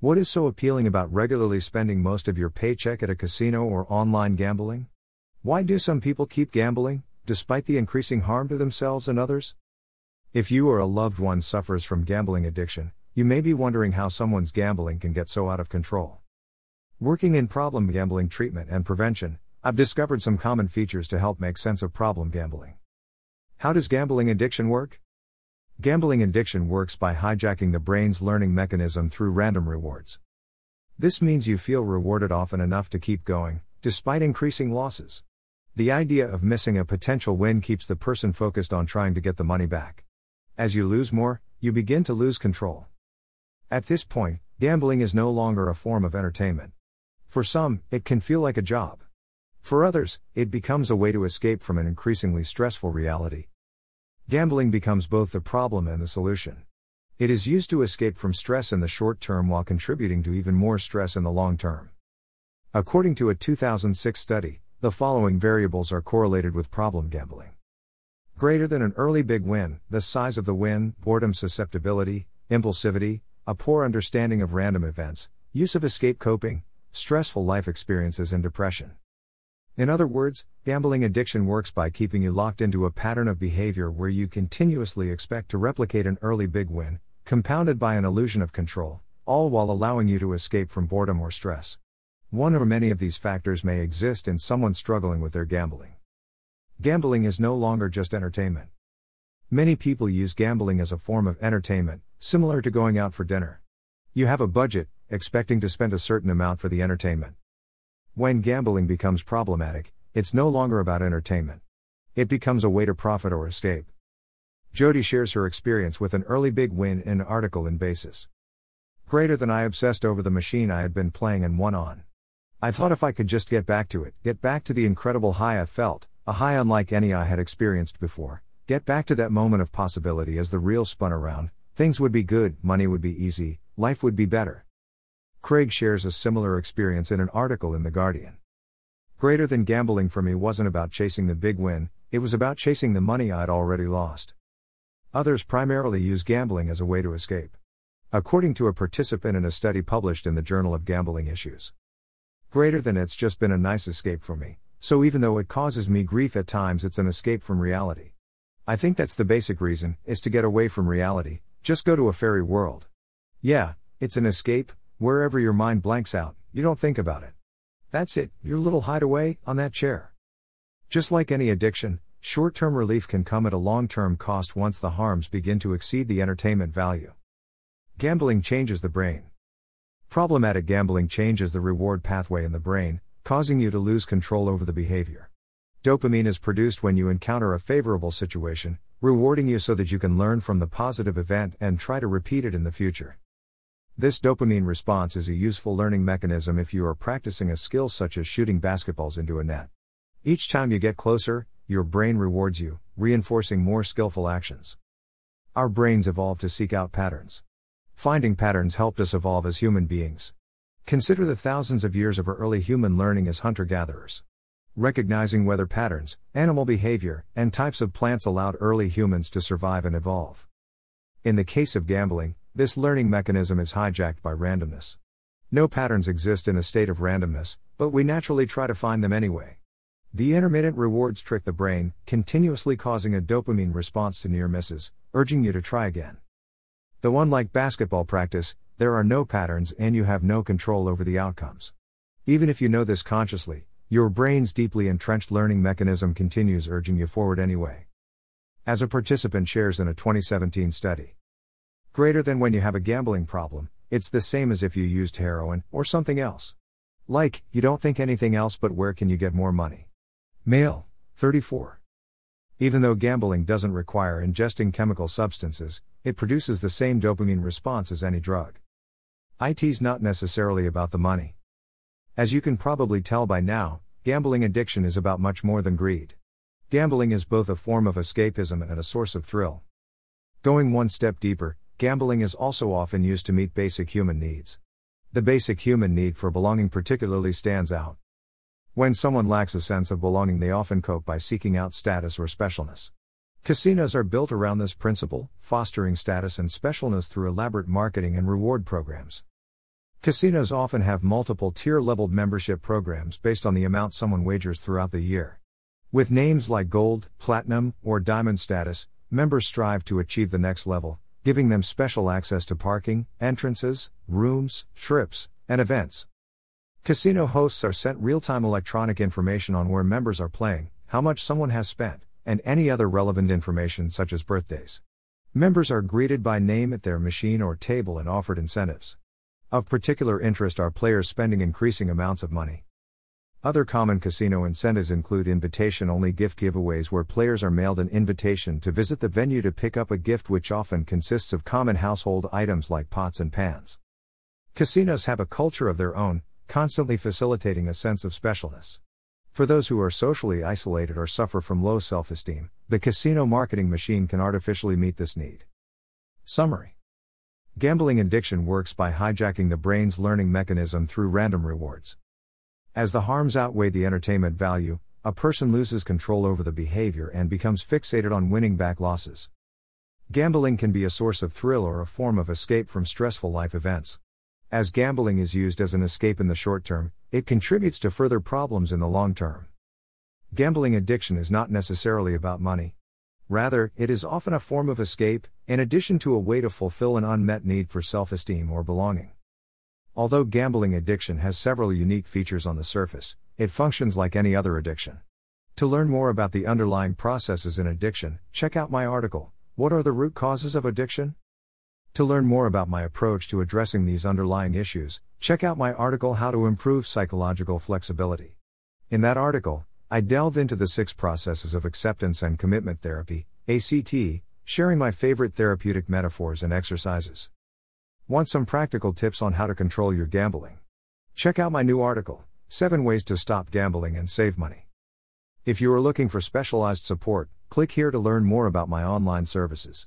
What is so appealing about regularly spending most of your paycheck at a casino or online gambling? Why do some people keep gambling, despite the increasing harm to themselves and others? If you or a loved one suffers from gambling addiction, you may be wondering how someone's gambling can get so out of control. Working in problem gambling treatment and prevention, I've discovered some common features to help make sense of problem gambling. How does gambling addiction work? Gambling addiction works by hijacking the brain's learning mechanism through random rewards. This means you feel rewarded often enough to keep going, despite increasing losses. The idea of missing a potential win keeps the person focused on trying to get the money back. As you lose more, you begin to lose control. At this point, gambling is no longer a form of entertainment. For some, it can feel like a job. For others, it becomes a way to escape from an increasingly stressful reality. Gambling becomes both the problem and the solution. It is used to escape from stress in the short term while contributing to even more stress in the long term. According to a 2006 study, the following variables are correlated with problem gambling. Greater than an early big win, the size of the win, boredom susceptibility, impulsivity, a poor understanding of random events, use of escape coping, stressful life experiences, and depression. In other words, gambling addiction works by keeping you locked into a pattern of behavior where you continuously expect to replicate an early big win, compounded by an illusion of control, all while allowing you to escape from boredom or stress. One or many of these factors may exist in someone struggling with their gambling. Gambling is no longer just entertainment. Many people use gambling as a form of entertainment, similar to going out for dinner. You have a budget, expecting to spend a certain amount for the entertainment. When gambling becomes problematic, it's no longer about entertainment. It becomes a way to profit or escape. Jody shares her experience with an early big win in an article in Basis. Greater than I obsessed over the machine I had been playing and won on. I thought if I could just get back to it, get back to the incredible high I felt, a high unlike any I had experienced before, get back to that moment of possibility as the reel spun around, things would be good, money would be easy, life would be better. Craig shares a similar experience in an article in The Guardian. Greater than gambling for me wasn't about chasing the big win, it was about chasing the money I'd already lost. Others primarily use gambling as a way to escape. According to a participant in a study published in the Journal of Gambling Issues. Greater than it's just been a nice escape for me, so even though it causes me grief at times, it's an escape from reality. I think that's the basic reason, is to get away from reality, just go to a fairy world. Yeah, it's an escape, wherever your mind blanks out, you don't think about it. That's it, your little hideaway, on that chair. Just like any addiction, short term relief can come at a long term cost once the harms begin to exceed the entertainment value. Gambling changes the brain. Problematic gambling changes the reward pathway in the brain, causing you to lose control over the behavior. Dopamine is produced when you encounter a favorable situation, rewarding you so that you can learn from the positive event and try to repeat it in the future. This dopamine response is a useful learning mechanism if you are practicing a skill such as shooting basketballs into a net. Each time you get closer, your brain rewards you, reinforcing more skillful actions. Our brains evolved to seek out patterns. Finding patterns helped us evolve as human beings. Consider the thousands of years of early human learning as hunter gatherers. Recognizing weather patterns, animal behavior, and types of plants allowed early humans to survive and evolve. In the case of gambling, this learning mechanism is hijacked by randomness. No patterns exist in a state of randomness, but we naturally try to find them anyway. The intermittent rewards trick the brain, continuously causing a dopamine response to near misses, urging you to try again. Though unlike basketball practice, there are no patterns and you have no control over the outcomes. Even if you know this consciously, your brain's deeply entrenched learning mechanism continues urging you forward anyway. As a participant shares in a 2017 study. Greater than when you have a gambling problem, it's the same as if you used heroin or something else. Like, you don't think anything else but where can you get more money? Male, 34. Even though gambling doesn't require ingesting chemical substances, it produces the same dopamine response as any drug. IT's not necessarily about the money. As you can probably tell by now, gambling addiction is about much more than greed. Gambling is both a form of escapism and a source of thrill. Going one step deeper, gambling is also often used to meet basic human needs. The basic human need for belonging particularly stands out. When someone lacks a sense of belonging, they often cope by seeking out status or specialness. Casinos are built around this principle, fostering status and specialness through elaborate marketing and reward programs. Casinos often have multiple tier leveled membership programs based on the amount someone wagers throughout the year. With names like Gold, Platinum, or Diamond status, members strive to achieve the next level, giving them special access to parking, entrances, rooms, trips, and events. Casino hosts are sent real time electronic information on where members are playing, how much someone has spent, and any other relevant information such as birthdays. Members are greeted by name at their machine or table and offered incentives. Of particular interest are players spending increasing amounts of money. Other common casino incentives include invitation only gift giveaways where players are mailed an invitation to visit the venue to pick up a gift, which often consists of common household items like pots and pans. Casinos have a culture of their own, constantly facilitating a sense of specialness. For those who are socially isolated or suffer from low self esteem, the casino marketing machine can artificially meet this need. Summary Gambling addiction works by hijacking the brain's learning mechanism through random rewards. As the harms outweigh the entertainment value, a person loses control over the behavior and becomes fixated on winning back losses. Gambling can be a source of thrill or a form of escape from stressful life events. As gambling is used as an escape in the short term, it contributes to further problems in the long term. Gambling addiction is not necessarily about money. Rather, it is often a form of escape, in addition to a way to fulfill an unmet need for self esteem or belonging. Although gambling addiction has several unique features on the surface, it functions like any other addiction. To learn more about the underlying processes in addiction, check out my article, What Are the Root Causes of Addiction? To learn more about my approach to addressing these underlying issues, check out my article, How to Improve Psychological Flexibility. In that article, I delve into the six processes of acceptance and commitment therapy, ACT, sharing my favorite therapeutic metaphors and exercises. Want some practical tips on how to control your gambling? Check out my new article, 7 Ways to Stop Gambling and Save Money. If you are looking for specialized support, click here to learn more about my online services.